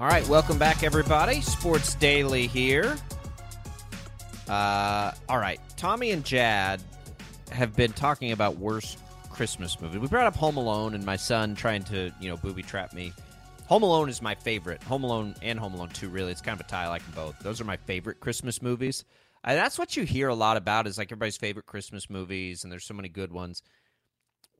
All right, welcome back, everybody. Sports Daily here. Uh, all right, Tommy and Jad have been talking about worst Christmas movies. We brought up Home Alone and my son trying to, you know, booby trap me. Home Alone is my favorite. Home Alone and Home Alone 2, really. It's kind of a tie. I like them both. Those are my favorite Christmas movies. That's what you hear a lot about is like everybody's favorite Christmas movies, and there's so many good ones.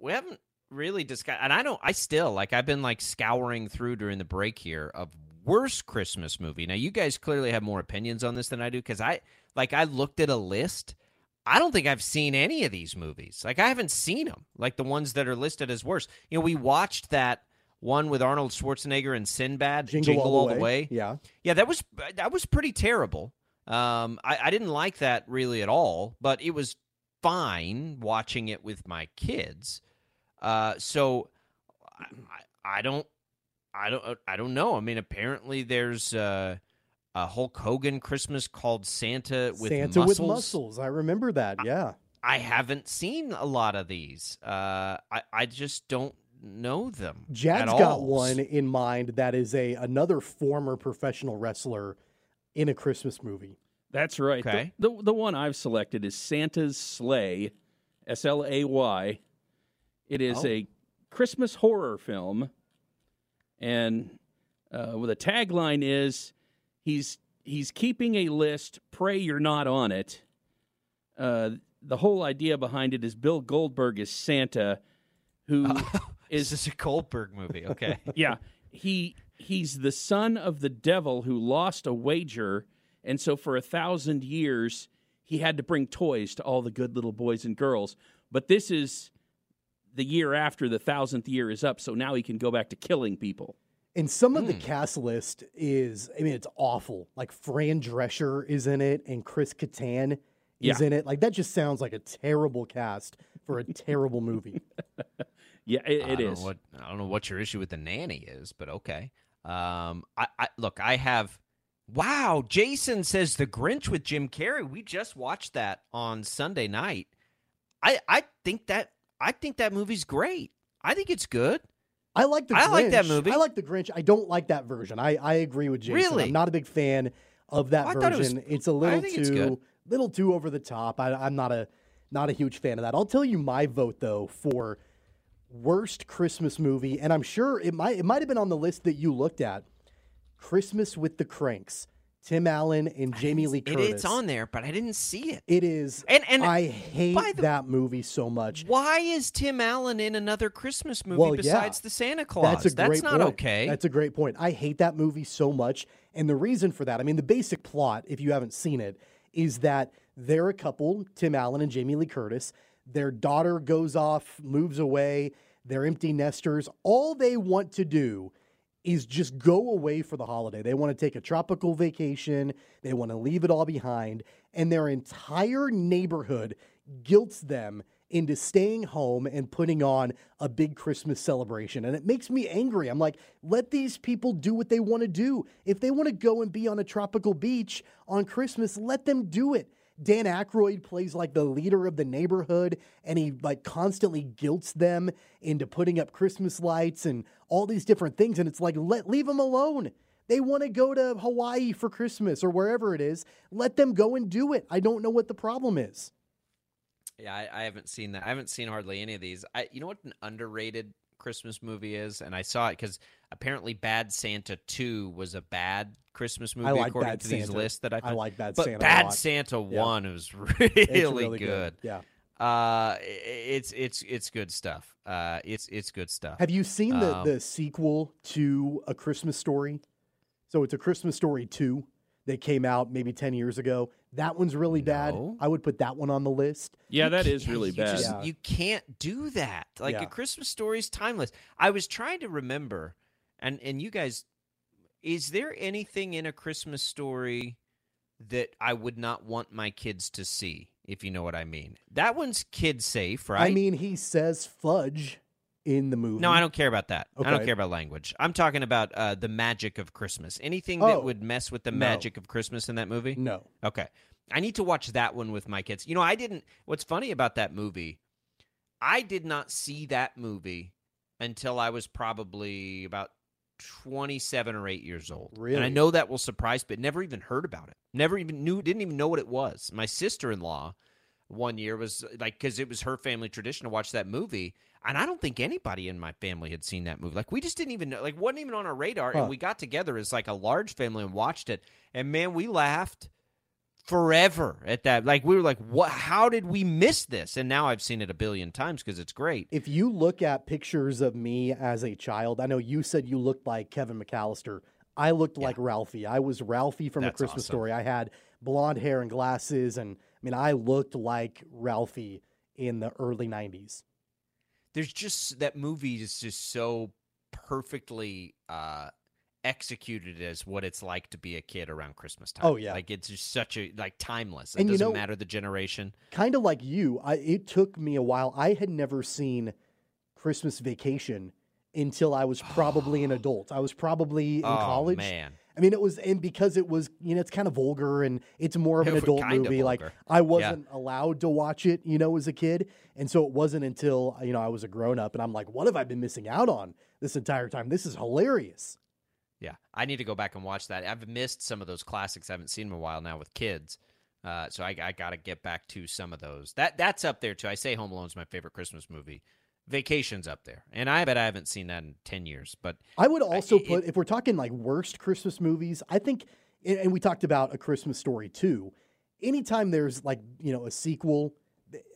We haven't really discussed, and I don't, I still, like, I've been like scouring through during the break here of worst Christmas movie. Now, you guys clearly have more opinions on this than I do because I, like, I looked at a list. I don't think I've seen any of these movies. Like, I haven't seen them, like the ones that are listed as worst. You know, we watched that one with Arnold Schwarzenegger and Sinbad, Jingle, Jingle, all, the, the way. Yeah. Yeah, that was that was pretty terrible. Um, I, I didn't like that really at all, but it was fine watching it with my kids. Uh, so I, I don't, I don't, I don't know. I mean, apparently there's uh, a Hulk Hogan Christmas called Santa with Santa muscles. with muscles. I remember that. Yeah. I haven't seen a lot of these. Uh, I, I just don't know them. Jad's at got one in mind that is a another former professional wrestler in a Christmas movie. That's right. The- Okay. The, the, one I've selected is Santa's Slay, S L A Y. It is Oh. a Christmas horror film, and uh, well, the tagline is he's he's keeping a list. Pray you're not on it. Uh, the whole idea behind it is Bill Goldberg is Santa, who Is this a Goldberg movie? Okay. yeah, he he's the son of the devil who lost a wager, and so for a thousand years he had to bring toys to all the good little boys and girls. But this is the year after the thousandth year is up, so now he can go back to killing people. And some of the Hmm. cast list is, I mean, it's awful. Like Fran Drescher is in it, and Chris Kattan is Yeah. in it. Like that just sounds like a terrible cast for a terrible movie. Yeah, it, I it don't know is. what I don't know what your issue with the nanny is, but okay. Um, I, I look, I have. Wow, Jason says the Grinch with Jim Carrey. We just watched that on Sunday night. I I think that I think that movie's great. I think it's good. I like the. I like that movie. I like the Grinch. I don't like that version. I, I agree with Jason. Really? I'm not a big fan of that I thought it was- version. it's a little think it's good. too little too over the top. I, I'm not a not a huge fan of that. I'll tell you my vote though for worst Christmas movie, and I'm sure it might it might have been on the list that you looked at. Christmas with the Cranks, Tim Allen and Jamie Lee It- Curtis. it's on there, but I didn't see it. It is. And- and I hate the- that movie so much. Why is Tim Allen in another Christmas movie Well, yeah. besides the Santa Claus? That's a great not point. okay. That's a great point. I hate that movie so much. And the reason for that, I mean, the basic plot, if you haven't seen it, is that they're a couple, Tim Allen and Jamie Lee Curtis. Their daughter goes off, moves away. They're empty nesters. All they want to do is just go away for the holiday. They want to take a tropical vacation. They want to leave it all behind. And their entire neighborhood guilts them into staying home and putting on a big Christmas celebration. And it makes me angry. I'm like, let these people do what they want to do. If they want to go and be on a tropical beach on Christmas, let them do it. Dan Aykroyd plays like the leader of the neighborhood and he like constantly guilts them into putting up Christmas lights and all these different things. And it's like, let leave them alone. They want to go to Hawaii for Christmas or wherever it is. Let them go and do it. I don't know what the problem is. Yeah, I, I haven't seen that. I haven't seen hardly any of these. I, you know what an underrated Christmas movie is, and I saw it because apparently Bad Santa Two was a bad Christmas movie like according Bad to these Santa. lists that I I like Bad but Santa Bad. Santa Yeah. One was It's really, good. Yeah. Uh, it's it's it's good stuff. Uh, it's it's good stuff. Have you seen the, Um, the sequel to A Christmas Story? So it's A Christmas Story 2. That came out maybe 10 years ago. That one's really bad. No. I would put that one on the list. Yeah, that You is can't- really you bad. just- Yeah. You can't do that. Like Yeah. a Christmas story is timeless. I was trying to remember, and and you guys, is there anything in a Christmas story that I would not want my kids to see? If you know what I mean. That one's kid safe, right? I mean, he says fudge in the movie. No, I don't care about that. I don't care about language. I'm talking about uh, the magic of Christmas. Anything Oh, that would mess with the no. magic of Christmas in that movie? No. Okay. I need to watch that one with my kids. You know, I didn't. What's funny about that movie, I did not see that movie until I was probably about 27 or 8 years old. And I Really? know that will surprise, but never even heard about it. Never even knew, didn't even know what it was. My sister in law one year was like, because it was her family tradition to watch that movie. And I don't think anybody in my family had seen that movie. Like, we just didn't even know, like, wasn't even on our radar. Huh. And we got together as like a large family and watched it. And man, we laughed forever at that. Like, we were like, what? How did we miss this? And now I've seen it a billion times because it's great. If you look at pictures of me as a child, I know you said you looked like Kevin McAllister. I looked like Ralphie. I was Ralphie from That's A Christmas awesome. Story. I had blonde hair and glasses, and I mean, I looked like Ralphie in the early '90s. There's just that movie is just so perfectly uh executed as what it's like to be a kid around christmas time Oh, yeah. like it's just such a like timeless it And you doesn't know- matter the generation Kind of like you, I, it took me a while. I had never seen Christmas Vacation until I was probably an adult. I was probably in oh college. man I mean, it was, and because it was, you know, it's kind of vulgar and it's more of an adult movie. Like. I wasn't allowed to watch it, you know, as a kid, and so it wasn't until you know I was a grown up, and I'm like, what have I been missing out on this entire time? This is hilarious. yeah i need to go back and watch that i've missed some of those classics i haven't seen in a while now with kids uh, so I, I got to get back to some of those. That that's up there too. I say Home Alone's my favorite Christmas movie. Vacation's up there, and I bet I haven't seen that in ten years. But I would also it- put, if we're talking like worst Christmas movies, I think, and and we talked about A Christmas Story too. Anytime there's like, you know, a sequel,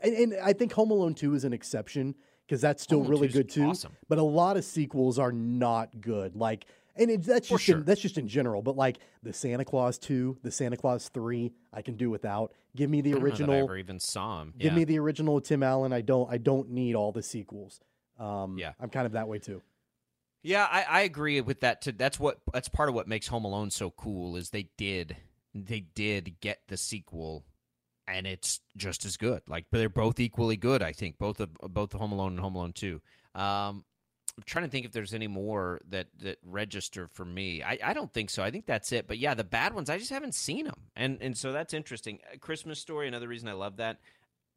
and, and I think Home Alone 2 is an exception because that's still Home really good too. awesome. But a lot of sequels are not good. Like, and it, that's just sure. in, that's just in general. But like the Santa Claus 2, the Santa Claus 3, I can do without. Give me the I don't know that I original. ever even saw him. Give yeah. me the original Tim Allen. I don't. I don't need all the sequels. Um, Yeah. I'm kind of that way too. Yeah, I, I agree with that too. That's what that's part of what makes Home Alone so cool is they did they did get the sequel, and it's just as good. Like they're both equally good. I think both of both Home Alone and Home Alone Two. Um, I'm trying to think if there's any more that that register for me. I, I don't think so. I think that's it. But yeah, the bad ones I just haven't seen them, and and so that's interesting. A Christmas Story. Another reason I love that.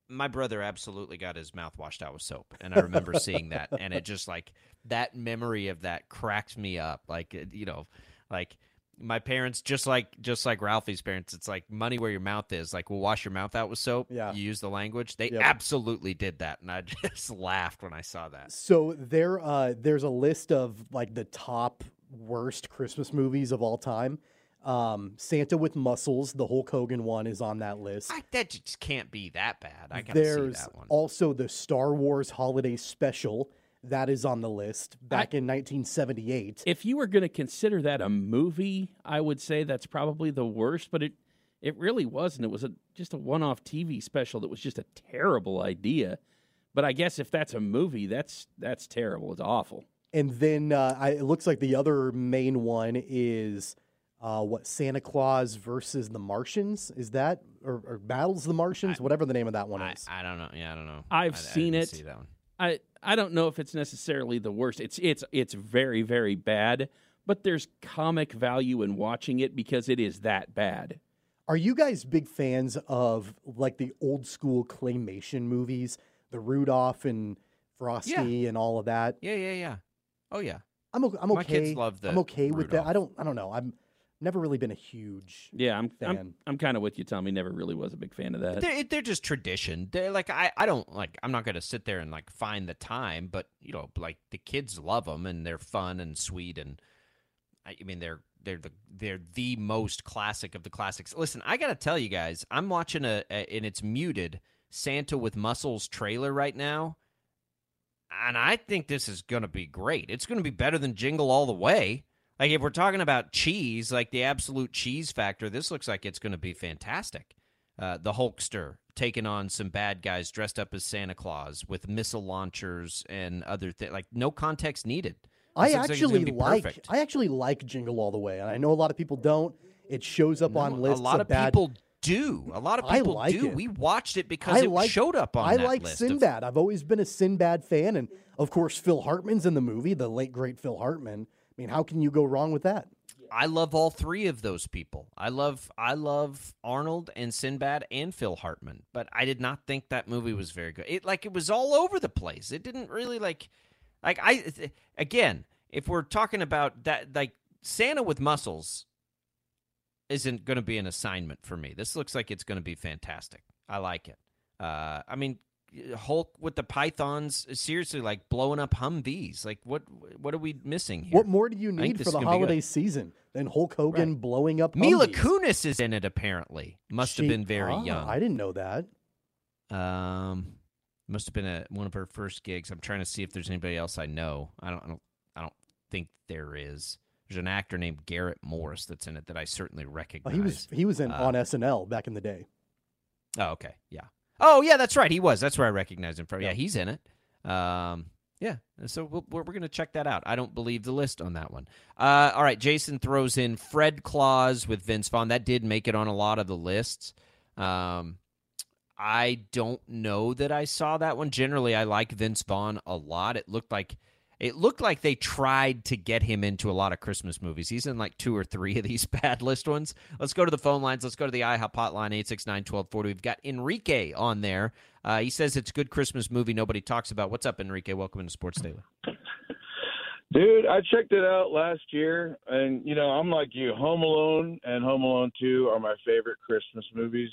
My brother absolutely got his mouth washed out with soap, and I remember seeing that, and it just like that memory of that cracks me up. Like you know, like my parents, just like just like Ralphie's parents, it's like money where your mouth is. Like we'll wash your mouth out with soap. Yeah. you use the language. They Yep. absolutely did that, and I just laughed when I saw that. So there, uh, there's a list of like the top worst Christmas movies of all time. Um, Santa with Muscles, the Hulk Hogan one, is on that list. I, that just can't be that bad. I see There's that one. also the Star Wars Holiday Special that is on the list back in 1978. If you were going to consider that a movie, I would say that's probably the worst. But it it really wasn't. It was a, just a one off TV special that was just a terrible idea. But I guess if that's a movie, that's that's terrible. It's awful. And then uh, I, it looks like the other main one is uh, what Santa Claus versus the Martians. Is that or, or battles the Martians? Whatever the name of that one I, is. I don't know. Yeah, I don't know. I've I- I seen didn't it. See that one. I I don't know if it's necessarily the worst. It's it's it's very very bad. But there's comic value in watching it because it is that bad. Are you guys big fans of like the old school claymation movies, the Rudolph and Frosty and all of that? Yeah, yeah, yeah. Oh yeah. I'm o- I'm okay. My kids love the I'm okay with that. I don't I don't know. I'm never really been a huge. Yeah, I'm Fan. I'm, I'm kind of with you, Tommy. Never really was a big fan of that. They're, they're just tradition. They're like I, I don't like I'm not going to sit there and like find the time, but you know, like the kids love them and they're fun and sweet and I, I mean they're they're the they're the most classic of the classics. Listen, I got to tell you guys, I'm watching a, a and it's muted Santa with Muscles trailer right now. And I think this is going to be great. It's going to be better than Jingle All the Way. Like if we're talking about cheese, like the absolute cheese factor, this looks like it's going to be fantastic. Uh, the Hulkster taking on some bad guys dressed up as Santa Claus with missile launchers and other things. Like no context needed. This I looks like actually like. I actually like Jingle All the Way, and I know a lot of people don't. It shows up on lists a lot of, bad. people do. A lot of people like do. it. We watched it because I it like showed up on I that like list. of- Sinbad. I've always been a Sinbad fan, and of course Phil Hartman's in the movie, the late great Phil Hartman. I mean, how can you go wrong with that? I love all three of those people. I love I love Arnold and Sinbad and Phil Hartman, but I did not think that movie was very good. It like it was all over the place. It didn't really like like I again, if we're talking about that like Santa with muscles isn't going to be an assignment for me. This looks like it's going to be fantastic. I like it. Uh I mean Hulk with the pythons seriously like blowing up Humvees. Like what what are we missing here? What more do you need for the gonna be good. holiday season than Hulk Hogan blowing up Mila Humvees? Kunis is in it. Apparently, must have been very Ah, young. I didn't know that. Um, must have been a, one of her first gigs. I'm trying to see if there's anybody else I know. I don't. I don't, I don't think there is. There's an actor named Garrett Morris that's in it that I certainly recognize. Oh, he was he was in Uh, on SNL back in the day. Oh, okay. Yeah. Oh, yeah. That's right. He was. That's where I recognize him from. Yeah, he's in it. Um, yeah. So we'll, we're, we're going to check that out. I don't believe the list on that one. Uh, all right. Jason throws in Fred Claus with Vince Vaughn. That did make it on a lot of the lists. Um, I don't know that I saw that one. Generally, I like Vince Vaughn a lot. It looked like it looked like they tried to get him into a lot of Christmas movies. He's in like two or three of these bad list ones. Let's go to the phone lines. Let's go to the IHOP hotline, 869-1240. We've got Enrique on there. Uh, he says it's a good Christmas movie nobody talks about. What's up, Enrique? Welcome into Sports Daily. Dude, I checked it out last year, and you know I'm like you. Home Alone and Home Alone Two are my favorite Christmas movies,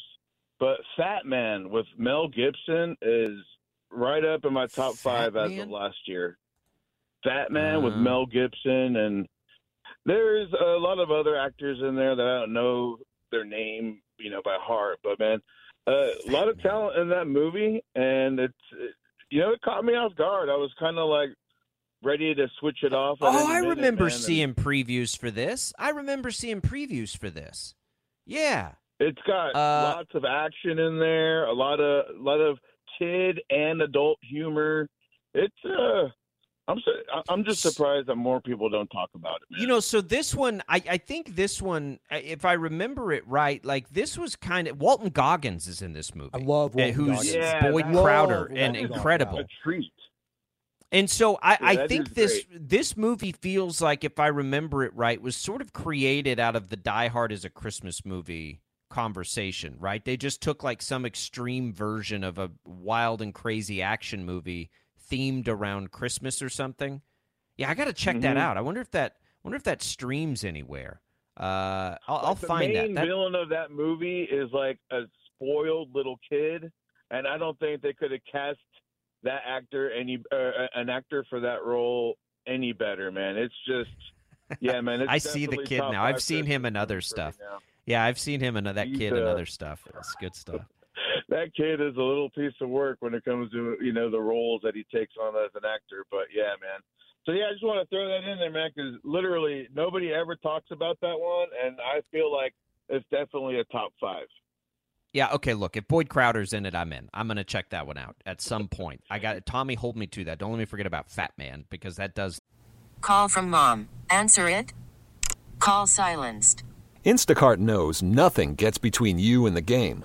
but Fat Man with Mel Gibson is right up in my top Fat five as of last year. Fat Man with Uh. Mel Gibson, and there's a lot of other actors in there that I don't know their name, you know, by heart. But man, uh, a lot of talent in that movie, and it's you know it caught me off guard. I was kind of like ready to switch it off. Oh, I minute, remember man, seeing previews for this. I remember seeing previews for this. Yeah. It's got Uh, lots of action in there, a lot of a lot of kid and adult humor. It's uh, I'm su- I- I'm just surprised that more people don't talk about it. Man. You know, so this one, I, I think this one, if I remember it right, like this was kind of Walton Goggins is in this movie. I love Walton who's Goggins. Yeah, Boyd Crowder Love and incredible. a treat. And so I, Yeah, I think is this this movie feels like, if I remember it right, was sort of created out of the Die Hard as a Christmas movie conversation, right? They just took like some extreme version of a wild and crazy action movie themed around Christmas or something. Yeah, I got to check that Mhm. out. I wonder if that wonder if that streams anywhere. Uh, I'll, I'll Like, the find main that. that. villain of that movie is like a spoiled little kid, and I don't think they could have cast that actor any uh, an actor for that role any better. Man, it's just yeah, man. It's I see the kid now. I've seen him in other movies for me stuff. now. Yeah, I've seen him and that He's, kid and uh, other stuff. It's good stuff. that kid is a little piece of work when it comes to you know the roles that he takes on as an actor. But yeah, man. So yeah, I just want to throw that in there, man, because literally nobody ever talks about that one, and I feel like it's definitely a top five. Yeah, okay, look, if Boyd Crowder's in it, I'm in. I'm going to check that one out at some point. I got it. Tommy hold me to that. Don't let me forget about Fat Man because that does Call from mom. Answer it. Call silenced. Instacart knows nothing gets between you and the game.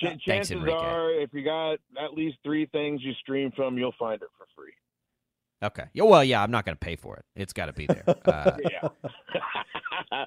Ch- Thanks, chances Enrique. are, if you got at least three things you stream from, you'll find it for free. Okay. Well, yeah, I'm not going to pay for it. It's got to be there. Uh, Yeah.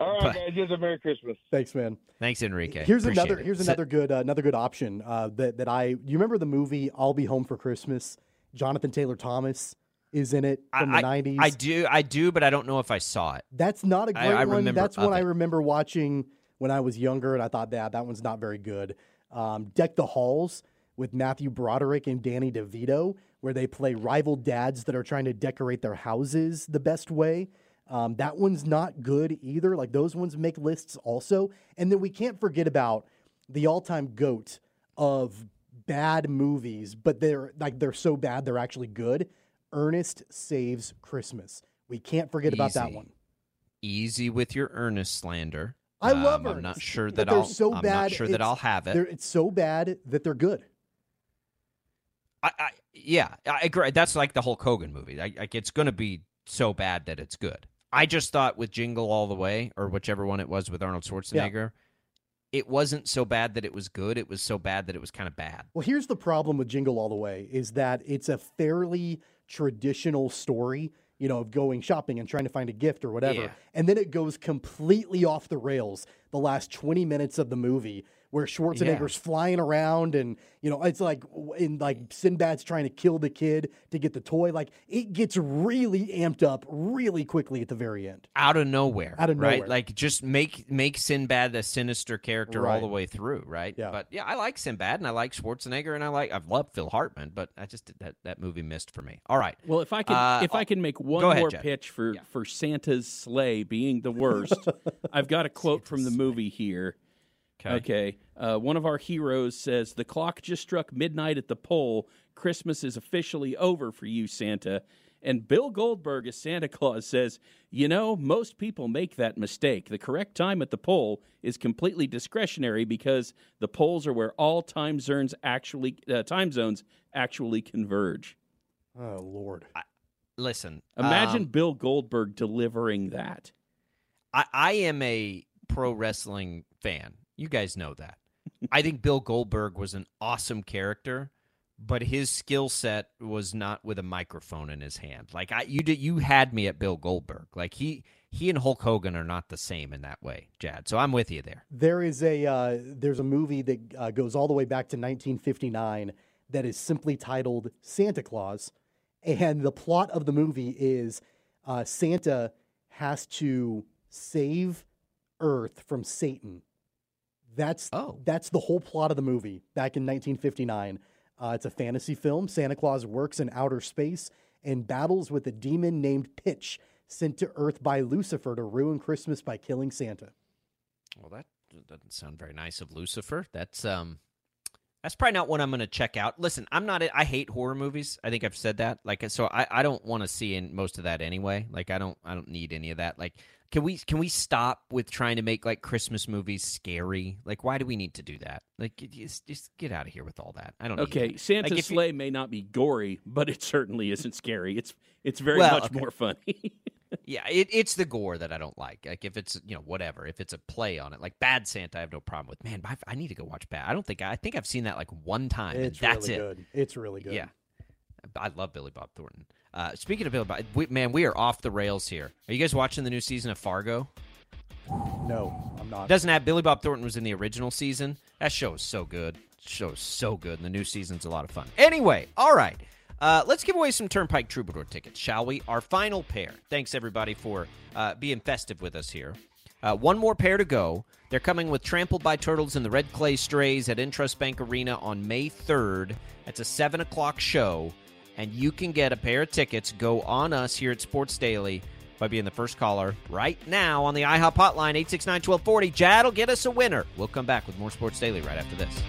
All right, But- guys. Just a Merry Christmas. Thanks, man. thanks, Enrique. Here's Appreciate another it. here's another good uh, another good option uh, that that I. You remember the movie I'll Be Home for Christmas? Jonathan Taylor Thomas is in it from I, the I- '90s. I do, I do, but I don't know if I saw it. That's not a great I one. remember That's of one I remember watching when I was younger, and I thought that that one's not very good. Um, Deck the Halls with Matthew Broderick and Danny DeVito, where they play rival dads that are trying to decorate their houses the best way. Um, that one's not good either. Like those ones make lists also. And then we can't forget about the all-time goat of bad movies, but they're like they're so bad they're actually good. Ernest Saves Christmas. We can't forget about that one. Easy with your Ernest slander. I love Um, I'm not sure that I'll. so I'm bad, not sure that I'll have it. it's so bad that they're good. I, I, yeah, I agree. That's like the Hulk Hogan movie. I, like it's going to be so bad that it's good. I just thought with Jingle All the Way or whichever one it was with Arnold Schwarzenegger, it wasn't so bad that it was good. It was so bad that it was kind of bad. Well, here's the problem with Jingle All the Way is that it's a fairly traditional story, you know, of going shopping and trying to find a gift or whatever. Yeah. And then it goes completely off the rails the last 20 minutes of the movie where Schwarzenegger's flying around and, you know, it's like in like Sinbad's trying to kill the kid to get the toy. Like it gets really amped up really quickly at the very end. Out of nowhere, Out of right? Like just make make Sinbad a sinister character all the way through, right? Yeah. But yeah, I like Sinbad and I like Schwarzenegger and I like I've loved Phil Hartman, but I just that that movie missed for me. All right, Well, if I can, Uh, if I can make one ahead, more Jed. pitch for for Santa's Slay being the worst, I've got a quote from the movie here. Okay. Okay. Uh, one of our heroes says, The clock just struck midnight at the pole. Christmas is officially over for you, Santa. And Bill Goldberg, as Santa Claus, says, You know, most people make that mistake. The correct time at the pole is completely discretionary because the poles are where all time zones actually, uh, time zones actually converge. Oh, Lord. listen. Imagine um, Bill Goldberg delivering that. I, I am a pro wrestling fan. You guys know that. I think Bill Goldberg was an awesome character, but his skill set was not with a microphone in his hand. Like I, you did, you had me at Bill Goldberg. Like he, he and Hulk Hogan are not the same in that way, Jad. So I'm with you there. There is a uh, there's a movie that uh, goes all the way back to 1959 that is simply titled Santa Claus, and the plot of the movie is uh, Santa has to save Earth from Satan. That's Oh. that's the whole plot of the movie back in 1959. Uh, it's a fantasy film. Santa Claus works in outer space and battles with a demon named Pitch, sent to Earth by Lucifer to ruin Christmas by killing Santa. Well, that doesn't sound very nice of Lucifer. That's um, that's probably not one I'm going to check out. Listen, I'm not. I hate horror movies. I think I've said that. Like, so I, I don't want to see in most of that anyway. Like, I don't I don't need any of that. Like, can we can we stop with trying to make like Christmas movies scary? Like, why do we need to do that? Like, just just get out of here with all that. I don't. need Okay, it. Santa's Like, if you- Slay may not be gory, but it certainly isn't scary. It's it's very Well, much okay. more funny. Yeah, it, it's the gore that I don't like. Like if it's you know whatever, if it's a play on it, like Bad Santa, I have no problem with. Man, I, I need to go watch Bad. I don't think I, I think I've seen that like one time, It's and that's really it. good. It's really good. Yeah, I love Billy Bob Thornton. Uh, speaking of Billy Bob, we, man, we are off the rails here. Are you guys watching the new season of Fargo? No, I'm not. Doesn't have Billy Bob Thornton was in the original season. That show is so good. Show is so good, and the new season's a lot of fun. Anyway, all right. Uh, let's give away some Turnpike Troubadour tickets, shall we? Our final pair. Thanks everybody for uh, being festive with us here. Uh, one more pair to go. They're coming with Trampled by Turtles and the Red Clay Strays at Intrust Bank Arena on May 3rd. It's a 7 o'clock show, and you can get a pair of tickets. Go on us here at Sports Daily by being the first caller right now on the IHOP hotline, 869 1240. Jad will get us a winner. We'll come back with more Sports Daily right after this.